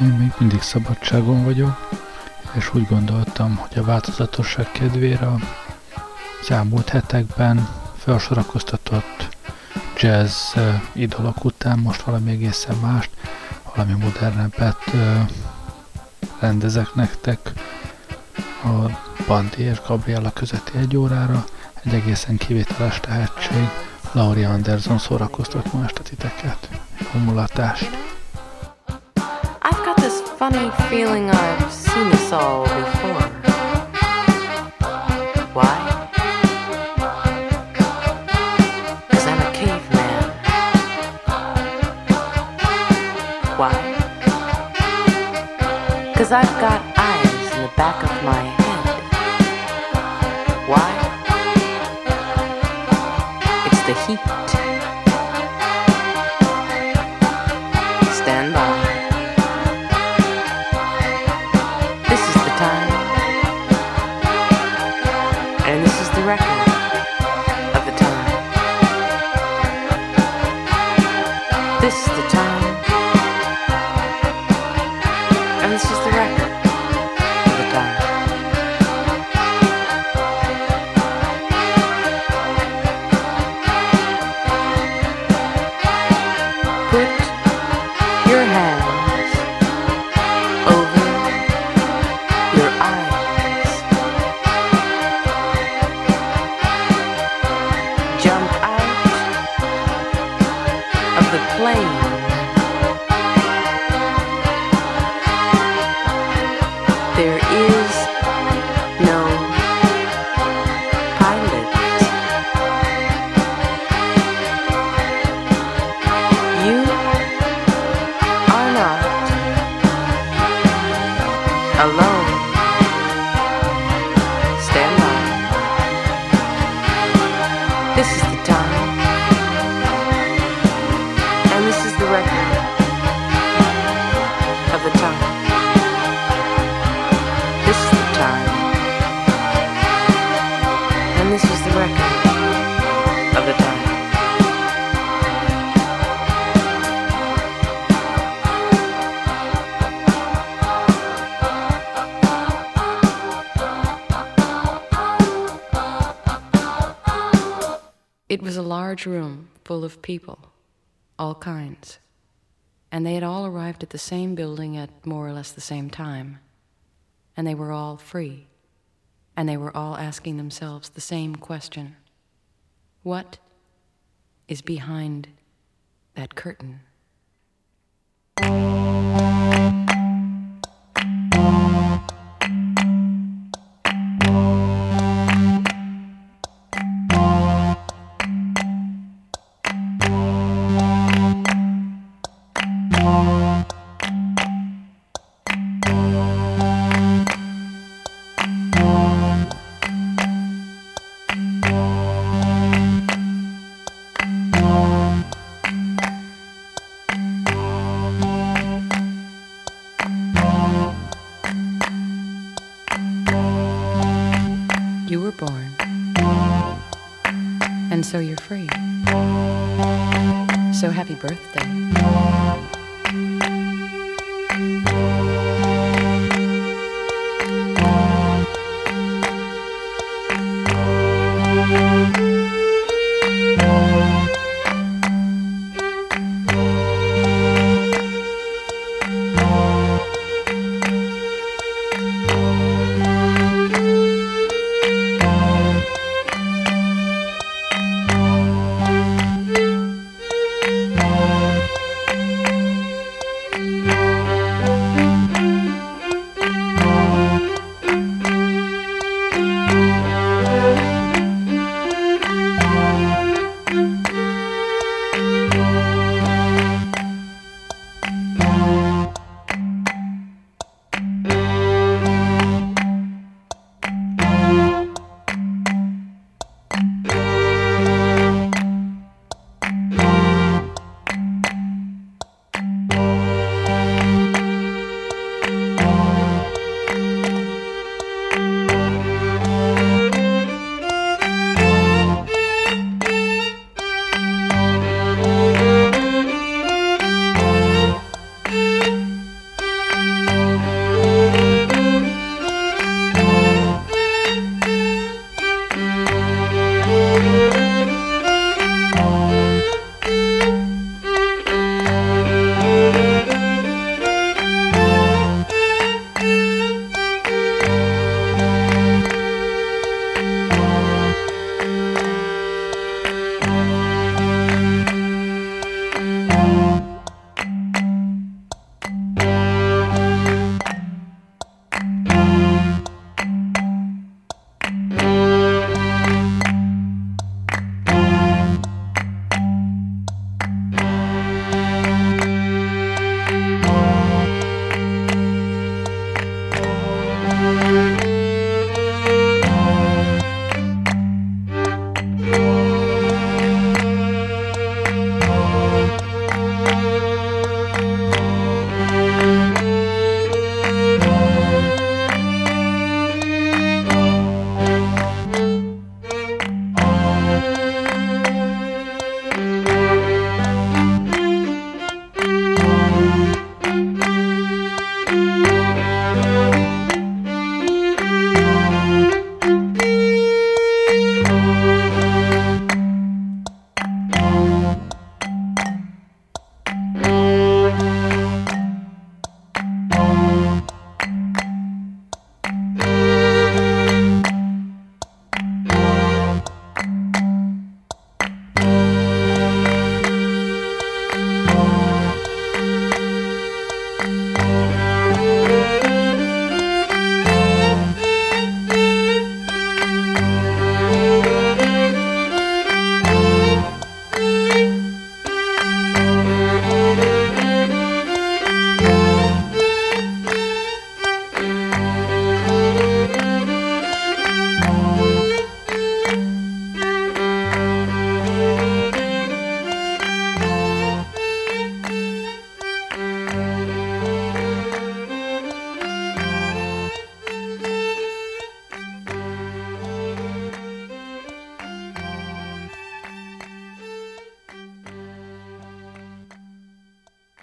Én még mindig szabadságon vagyok, és úgy gondoltam, hogy a változatosság kedvére az elmúlt hetekben felsorakoztatott jazz idolok után most valami egészen mást, valami modernebbet rendezek nektek a Bandi és Gabriela közötti egy órára. Egy egészen kivételes tehetség, Laurie Anderson szórakoztat ma este titeket. Jó funny feeling I've seen this all before. Why? Why? Because I've got eyes in the back of my pilot. Large room full of people, all kinds, and they had all arrived at the same building at more or less the same time, and they were all free, and they were all asking themselves the same question. What is behind that curtain? so you're free. So happy birthday.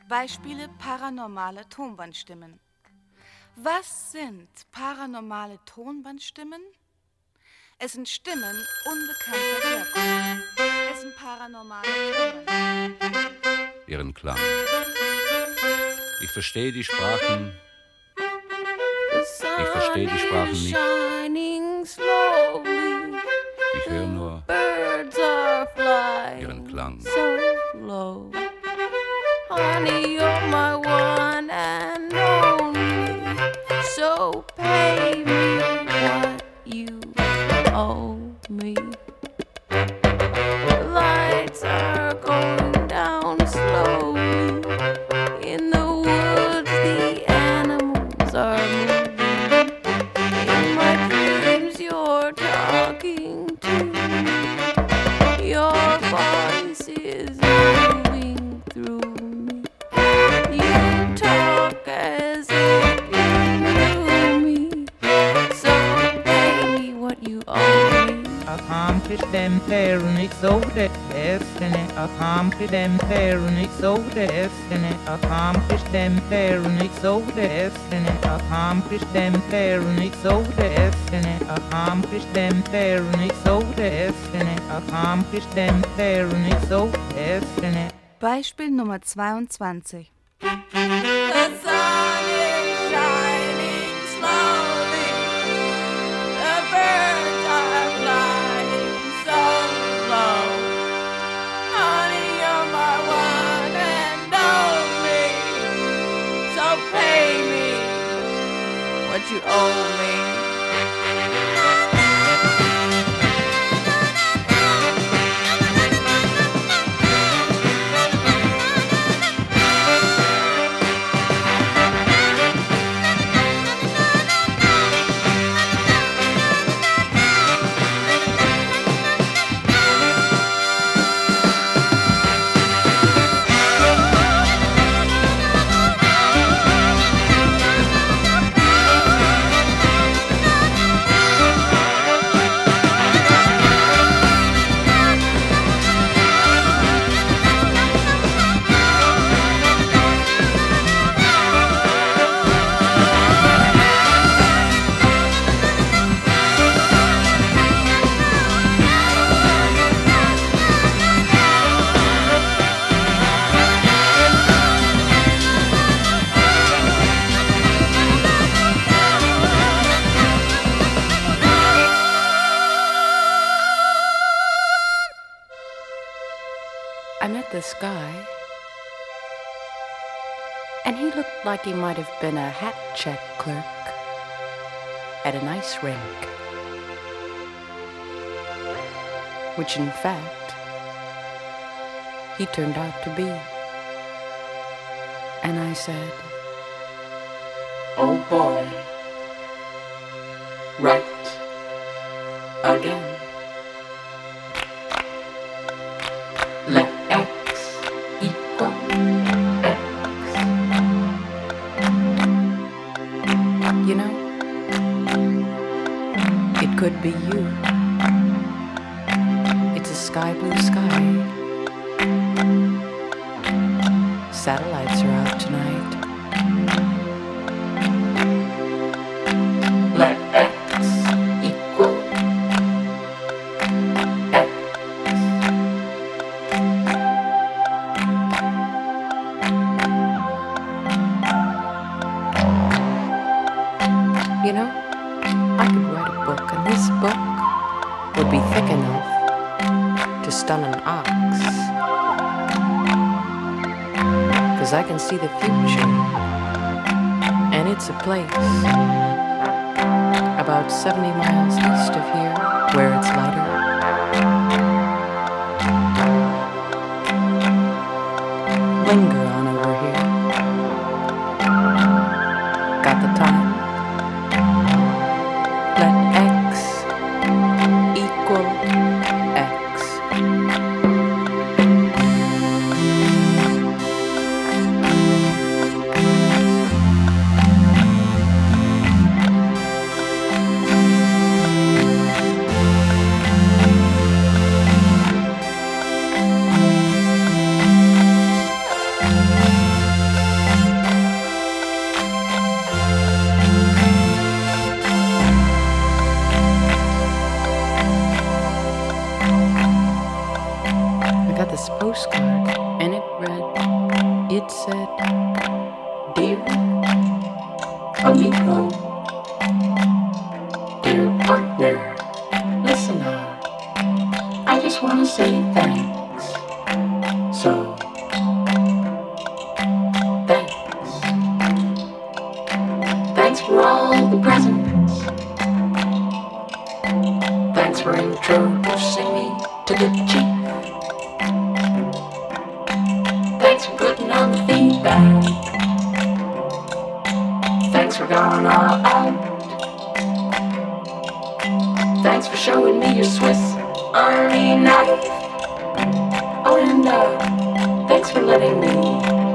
Beispiele paranormale Tonbandstimmen. Was sind paranormale Tonbandstimmen? Es sind Stimmen unbekannter Herkunft. Es sind paranormale Tonbandstimmen. Ihren Klang. Ich verstehe die Sprachen. Ich verstehe die Sprachen nicht. Ich höre nur ihren Klang. Honey, Accomplish them there and it's so destiny. Accomplish them there and it's so destiny. Accomplish them there and it's so destiny. Beispiel Nummer 22. You owe me. He might have been a hat check clerk at an ice rink. Which, in fact, he turned out to be. And I said, Oh boy, right again. Could be you. It's a sky blue sky. Satellites are out tonight. Place. About 70 miles. east For all the presents. Thanks for introducing me to the chief. Thanks for putting on the feedback. Thanks for going all out. Thanks for showing me your Swiss Army knife. Oh, and uh, thanks for letting me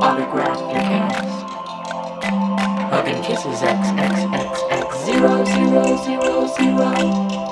autograph your cast. Hug and kisses XXXX zero zero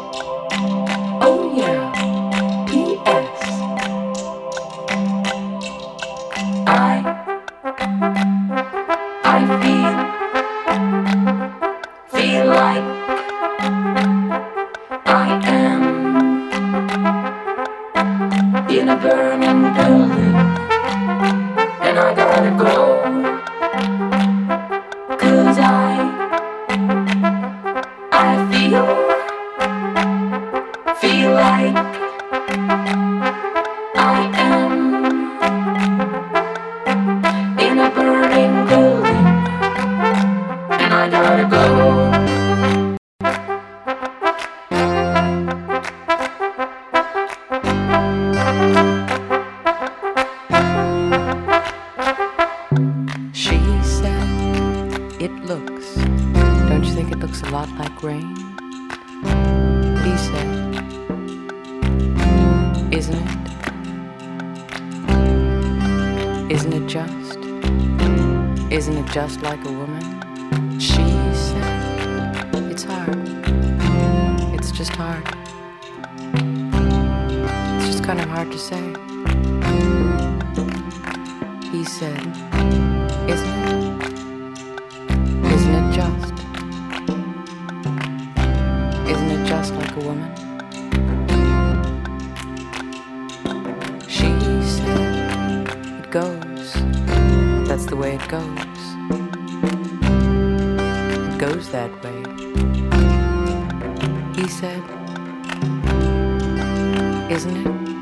kind of hard to say. He said, Isn't it? Isn't it just? Isn't it just like a woman? She said, It goes. That's the way it goes. It goes that way. He said, Isn't it?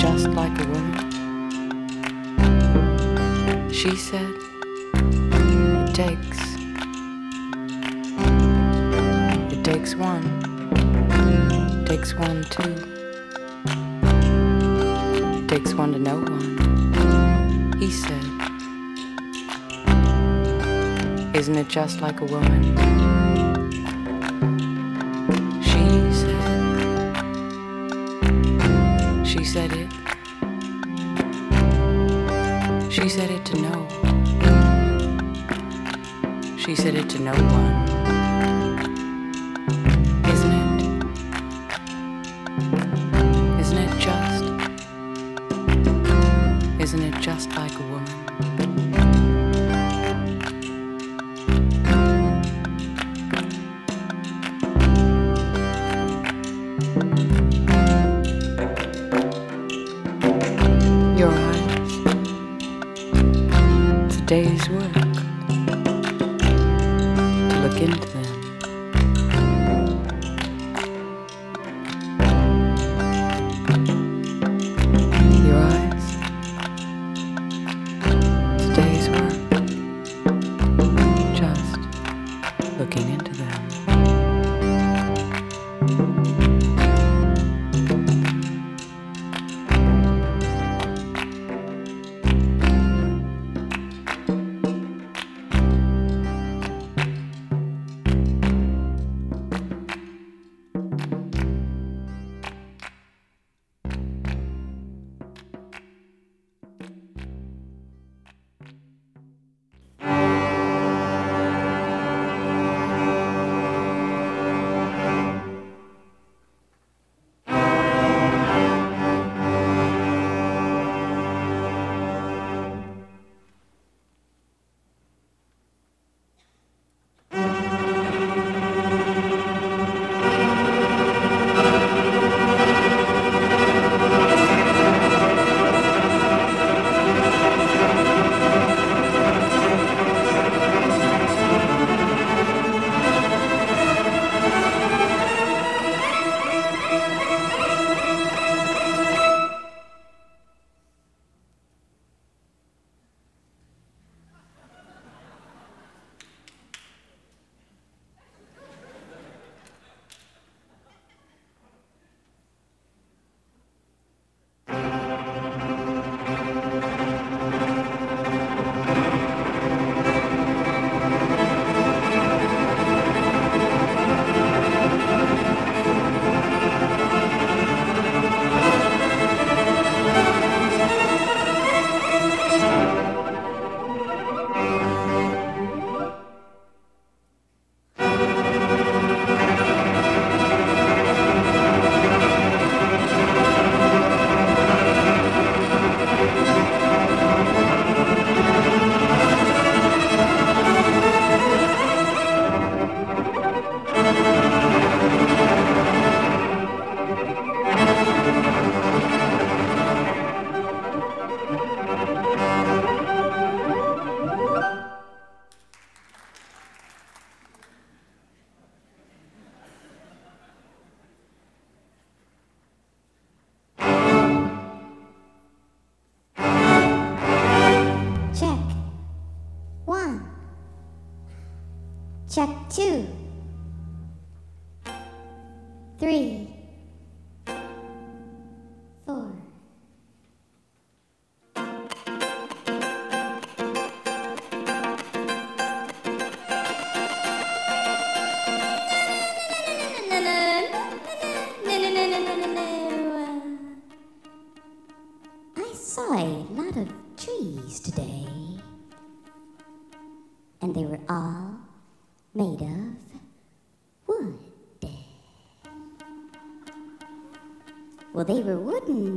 Just like a woman? She said, It takes. It takes one. It takes one, too. It takes one to know one. He said, Isn't it just like a woman? Said it. She said it to know. She said it to no one.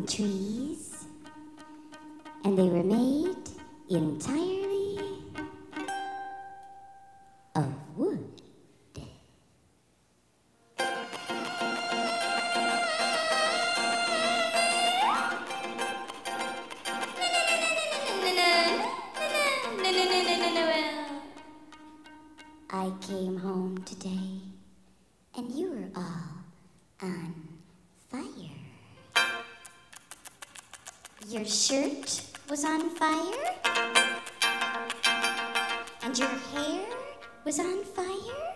Wooden fire, and your hair was on fire,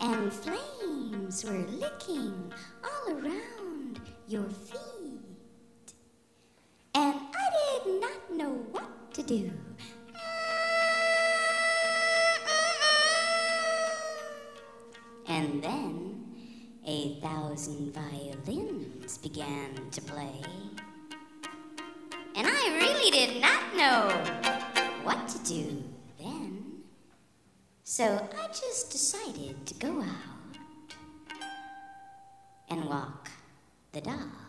and flames were licking all around your feet. And I did not know what to do. And then a thousand violins began to play. Really did not know what to do then. So I just decided to go out and walk the dog.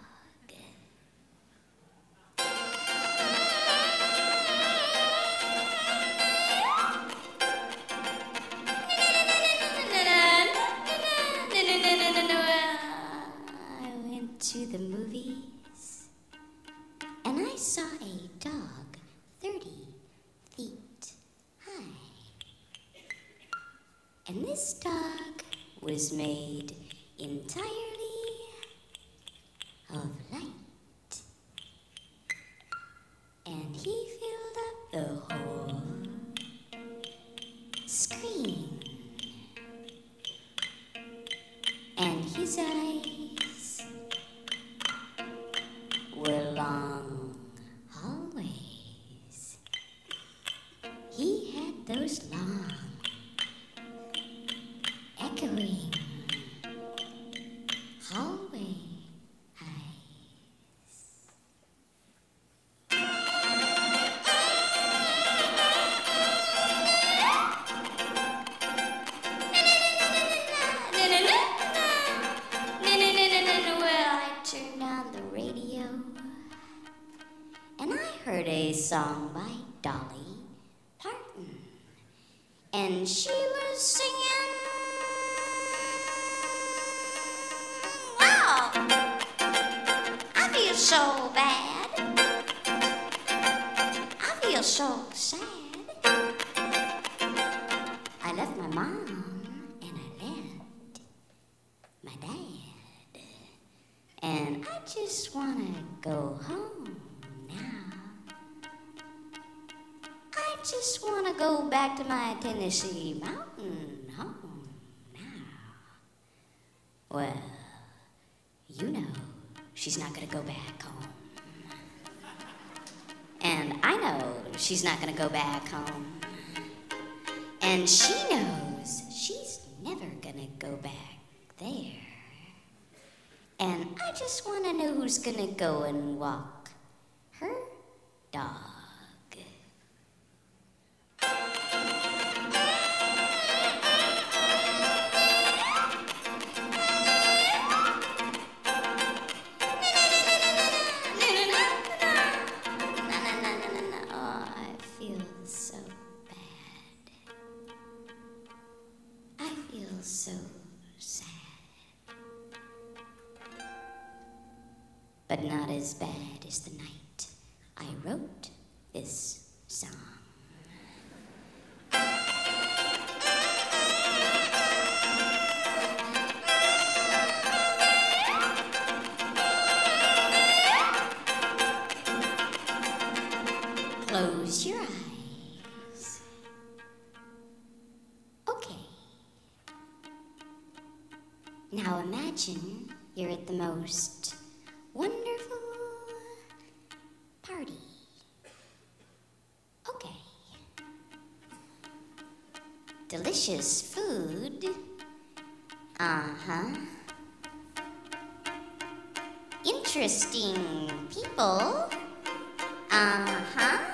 Song by Dolly Parton. And she was singing. Wow! I feel so bad. I feel so Tennessee mountain oh, home now. Well, you know she's not going to go back home. And I know she's not going to go back home. And she knows she's never going to go back there. And I just want to know who's going to go and walk Close your eyes. Okay. Now imagine you're at the most wonderful party. Okay. Delicious food. Uh huh. Interesting people. Uh huh.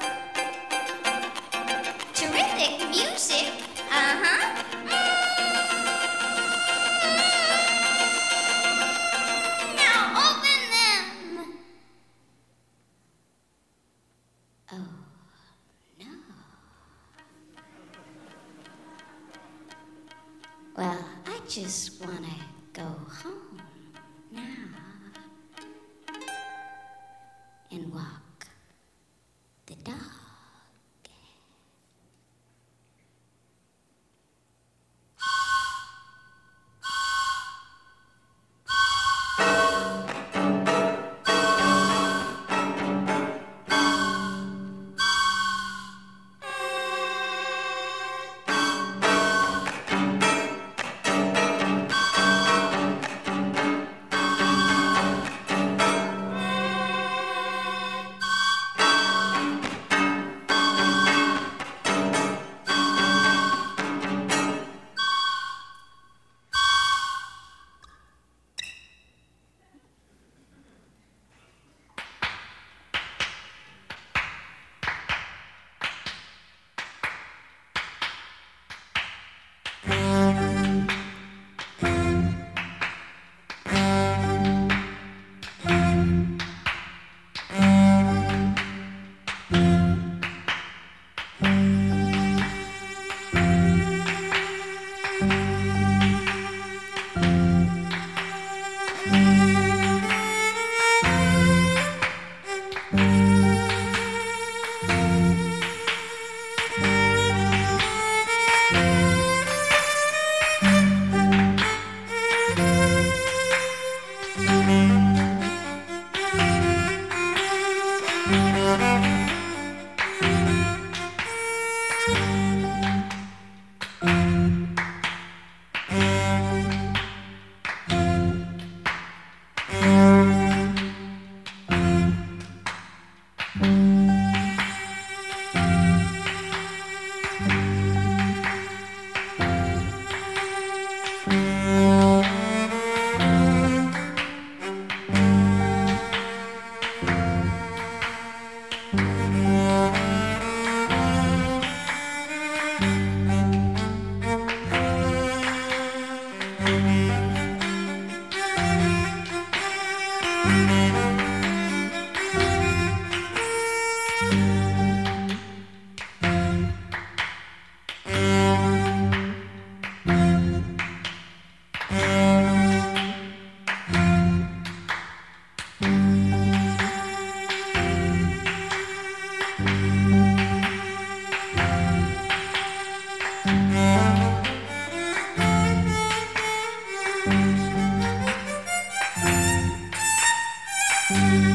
Mm-hmm.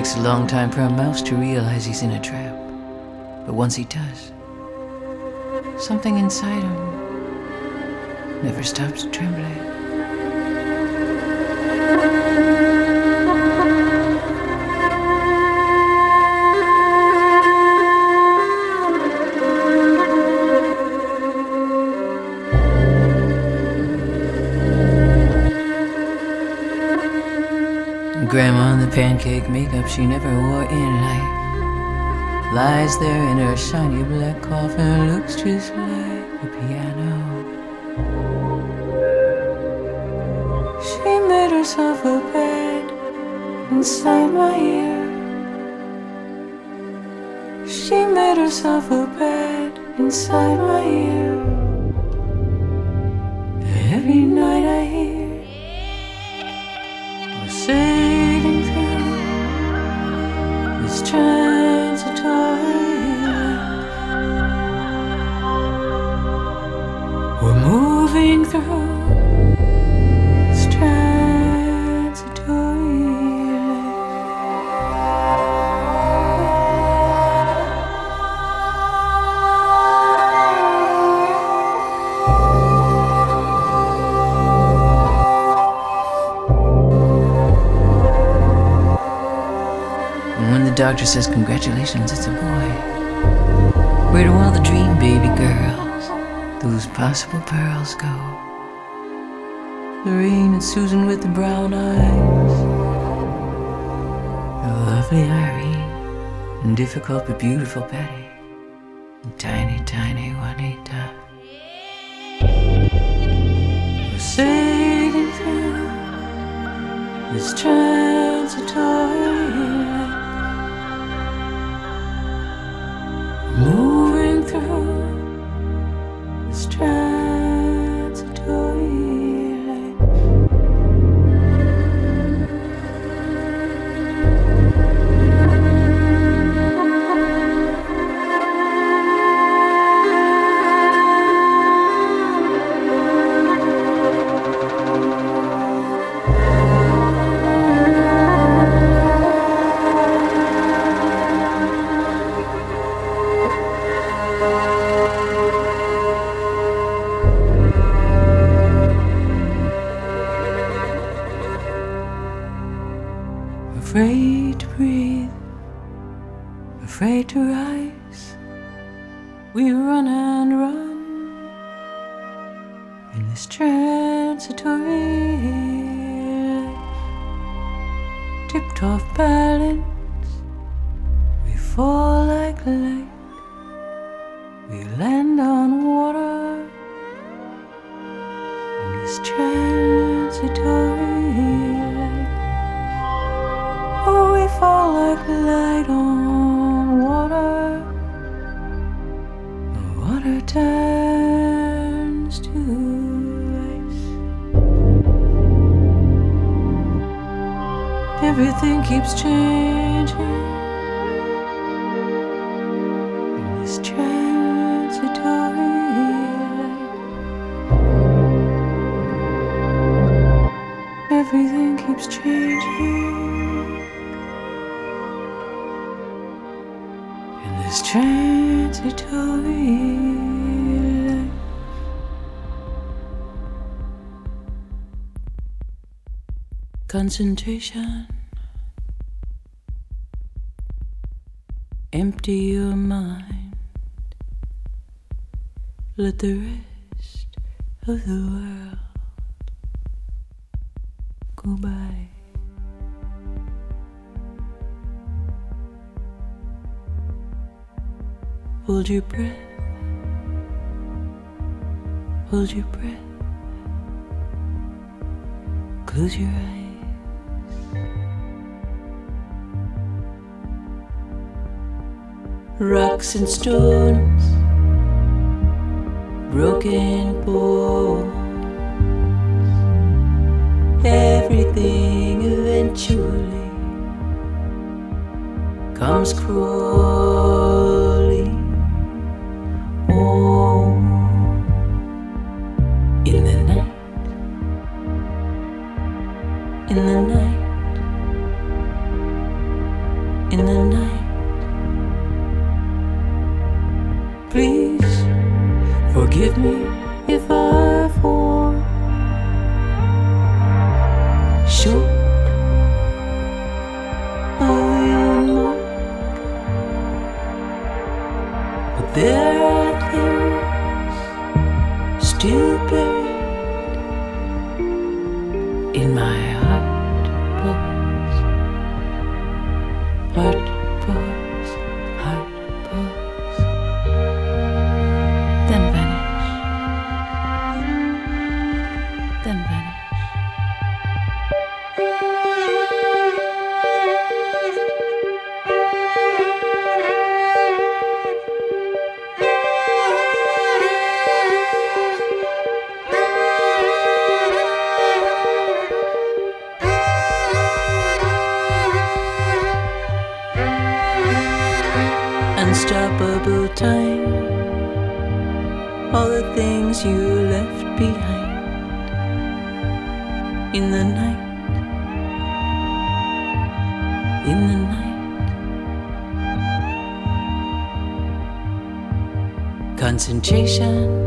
Takes a long time for a mouse to realize he's in a trap. But once he does, something inside him never stops trembling. Pancake makeup she never wore in life lies there in her shiny black coffin, looks just like a piano. She made herself a bed inside my ear. She made herself a bed inside my ear. Doctor says congratulations, it's a boy. Where do all the dream baby girls, those possible pearls go? Lorraine and Susan with the brown eyes. The lovely Irene and difficult but beautiful Betty. And tiny, tiny Juanita. Sailing through this transitory Moving Everything keeps changing in this transitory life. Concentration. Empty your mind. Let the rest of the world Hold your breath. Hold your breath. Close your eyes. Rocks and stones, broken bones everything eventually comes crawling. Oh, in the night, in the night, in the night. concentration.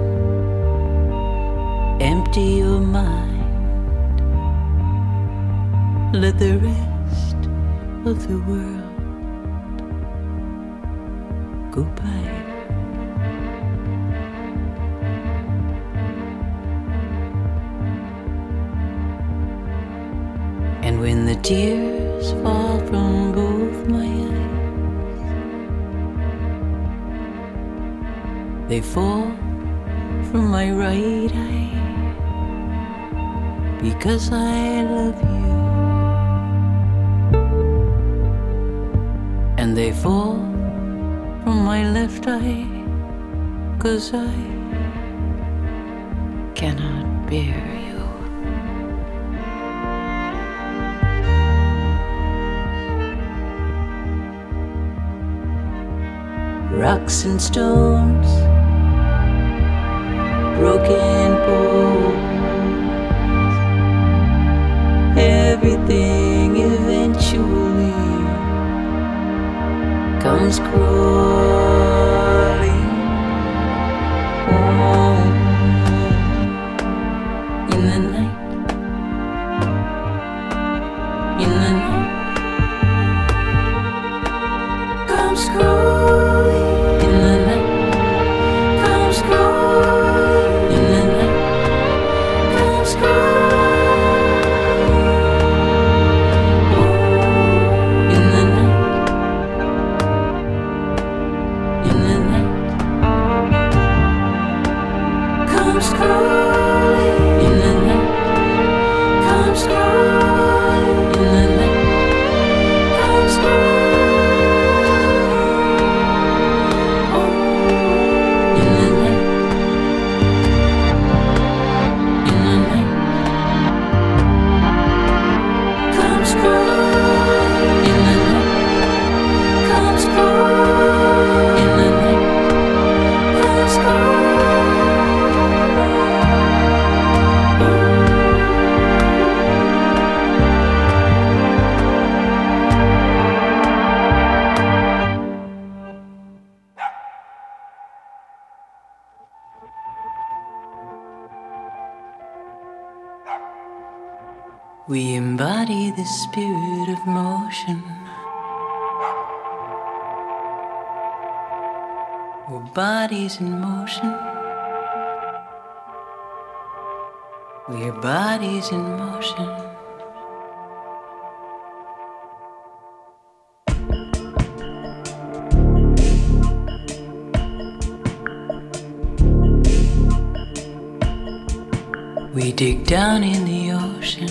We dig down in the ocean,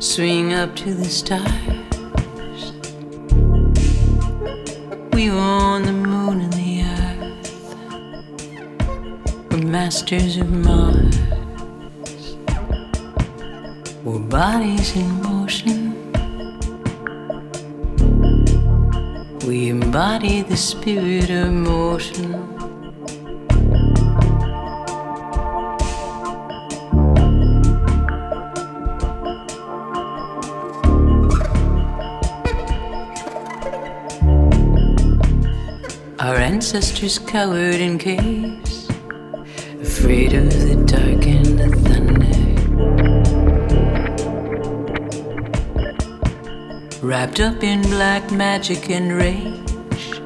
swing up to the stars. We own the moon and the earth. We're masters of Mars. We're bodies in motion. We embody the spirit of motion. Ancestors cowered in caves, afraid of the dark and the thunder. Wrapped up in black magic and rage,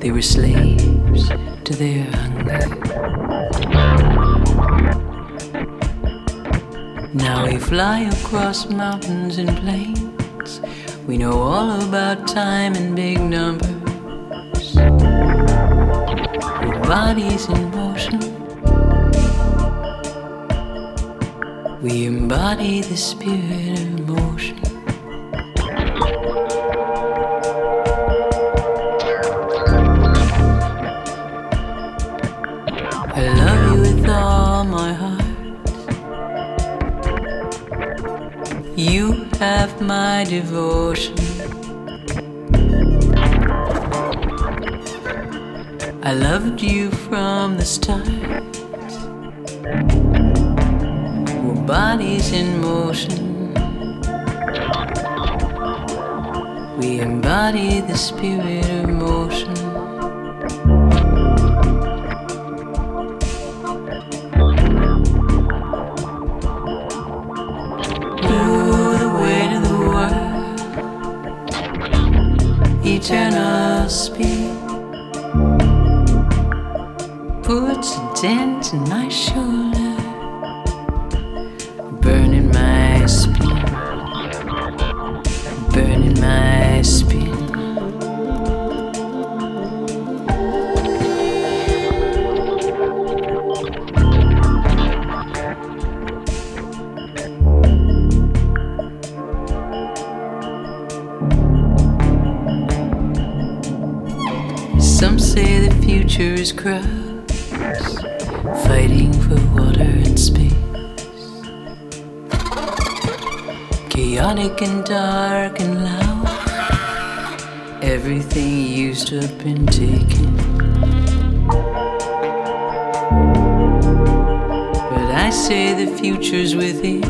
they were slaves to their hunger. Now we fly across mountains and plains. We know all about time and big numbers. Bodies in motion, we embody the spirit from the start. We're bodies in motion. We embody the spirit of motion. Ooh, the weight of the world, eternal speed puts a dent in my shoulder, burning my spine, burning my spine. Some say the future is crowds Chaotic and dark and loud. Everything used to have been taken. But I say the future's within.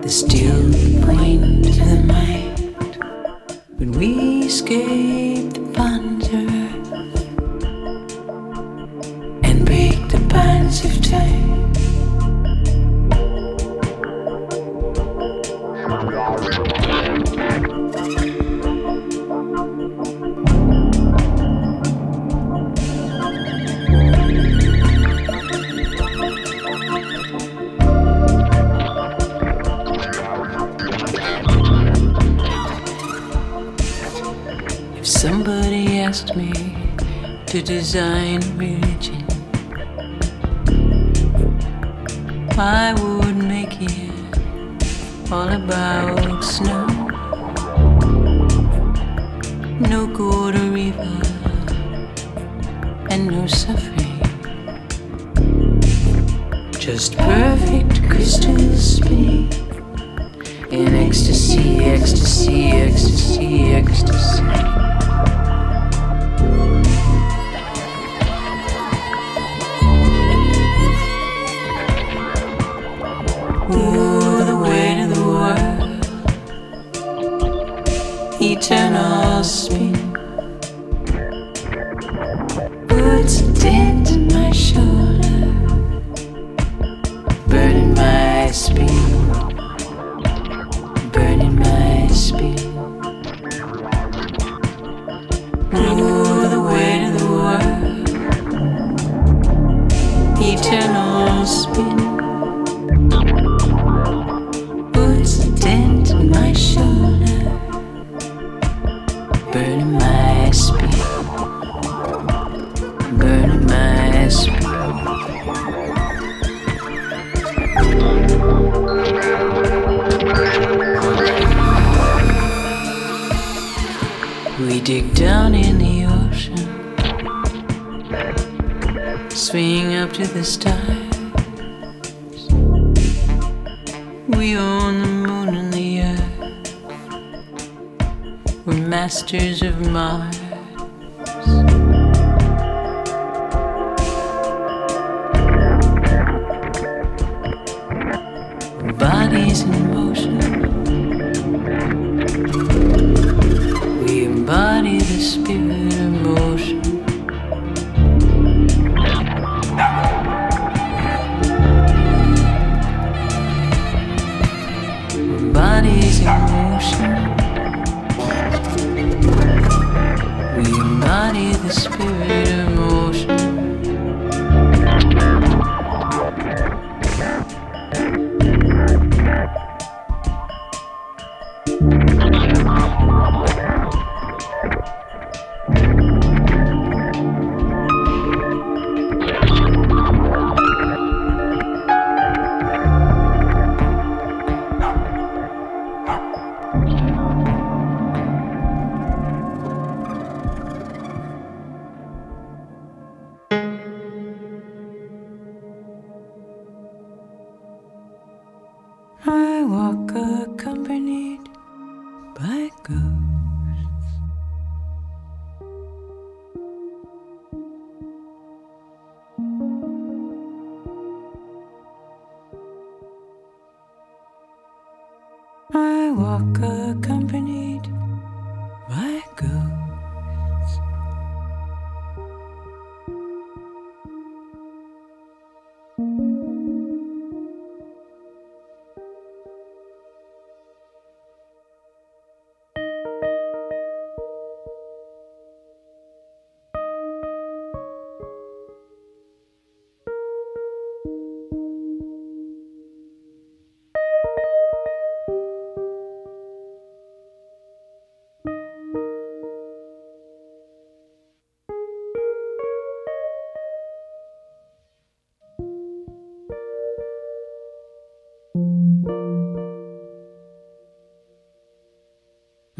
The still point to the mind. When we escape asked me to design religion, I would make it all about snow. No good river and no suffering. Just perfect crystal spinning in ecstasy, ecstasy, ecstasy, ecstasy. Ooh, the weight of the world, eternal spin.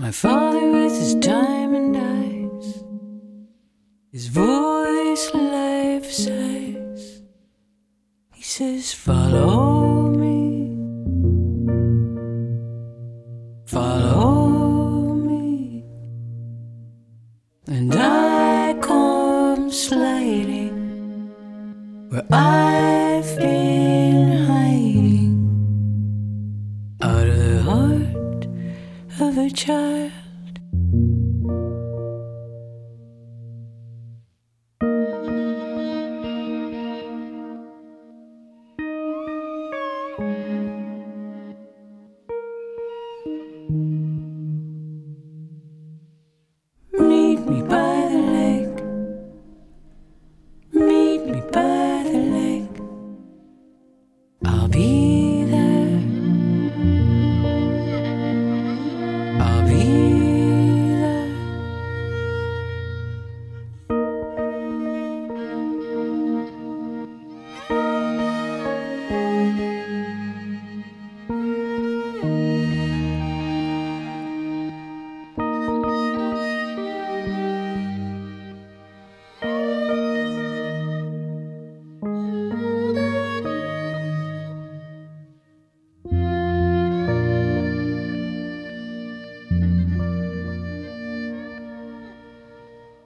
My father with his time.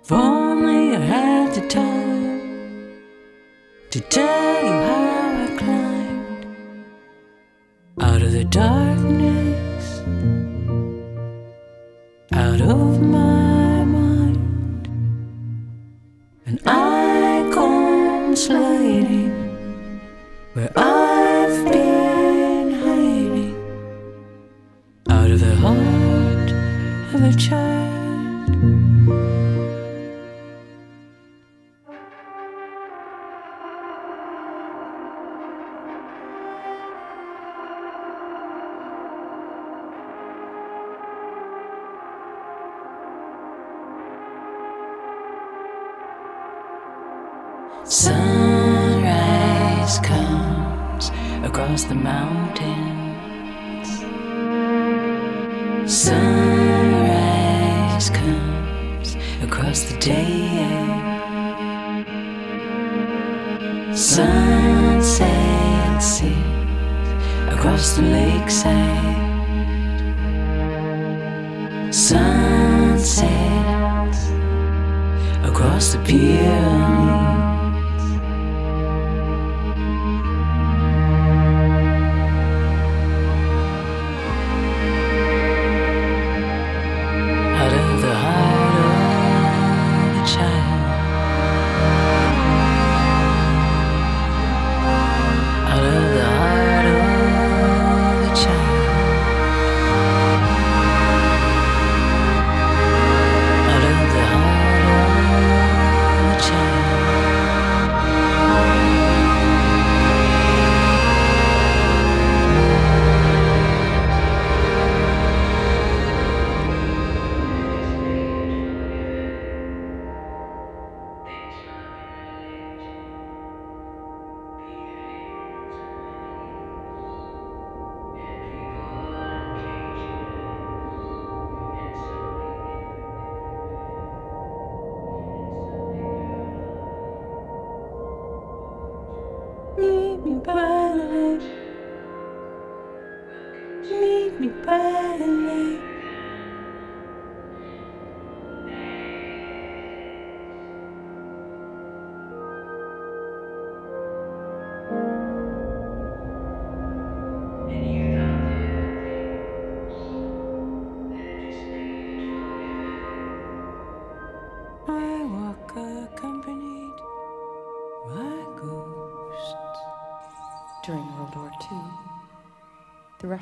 If only I had the time to tell you how I climbed out of the dark.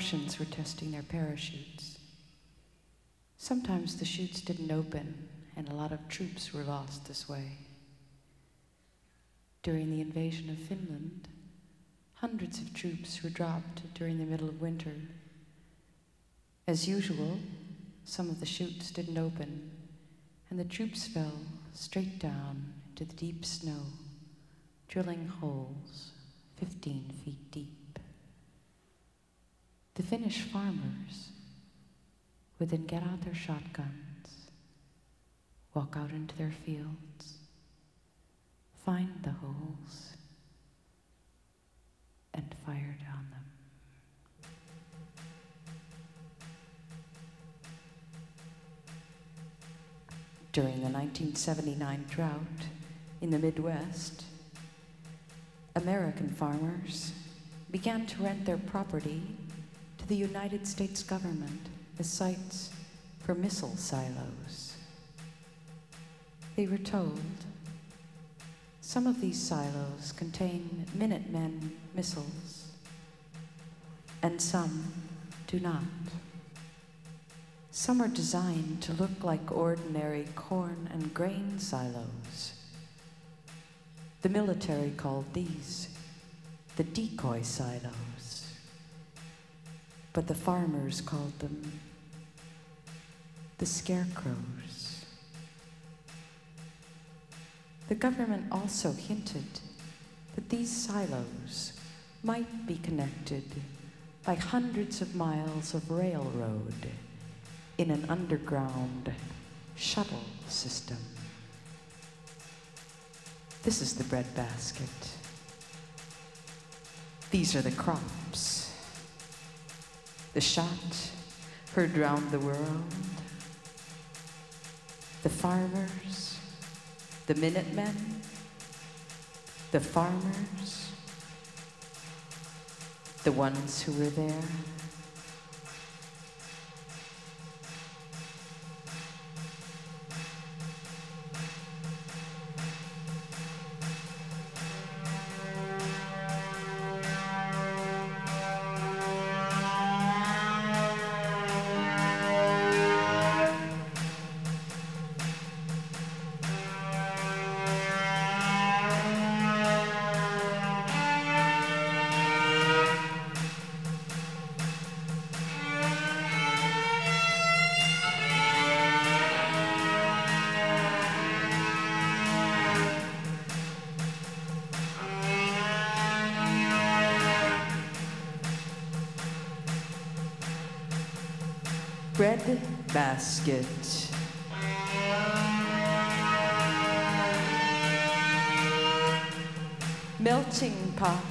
Russians were testing their parachutes. Sometimes the chutes didn't open, and a lot of troops were lost this way. During the invasion of Finland, hundreds of troops were dropped during the middle of winter. As usual, some of the chutes didn't open, and the troops fell straight down into the deep snow, drilling holes 15 feet deep. The Finnish farmers would then get out their shotguns, walk out into their fields, find the holes, and fire down them. During the 1979 drought in the Midwest, American farmers began to rent their property the United States government as sites for missile silos. They were told some of these silos contain Minutemen missiles, and some do not. Some are designed to look like ordinary corn and grain silos. The military called these the decoy silos, but the farmers called them the scarecrows. The government also hinted that these silos might be connected by hundreds of miles of railroad in an underground shuttle system. This is the breadbasket. These are the crops. The shot heard round the world. The farmers, the Minutemen, the farmers, the ones who were there. Bread basket. Melting pot.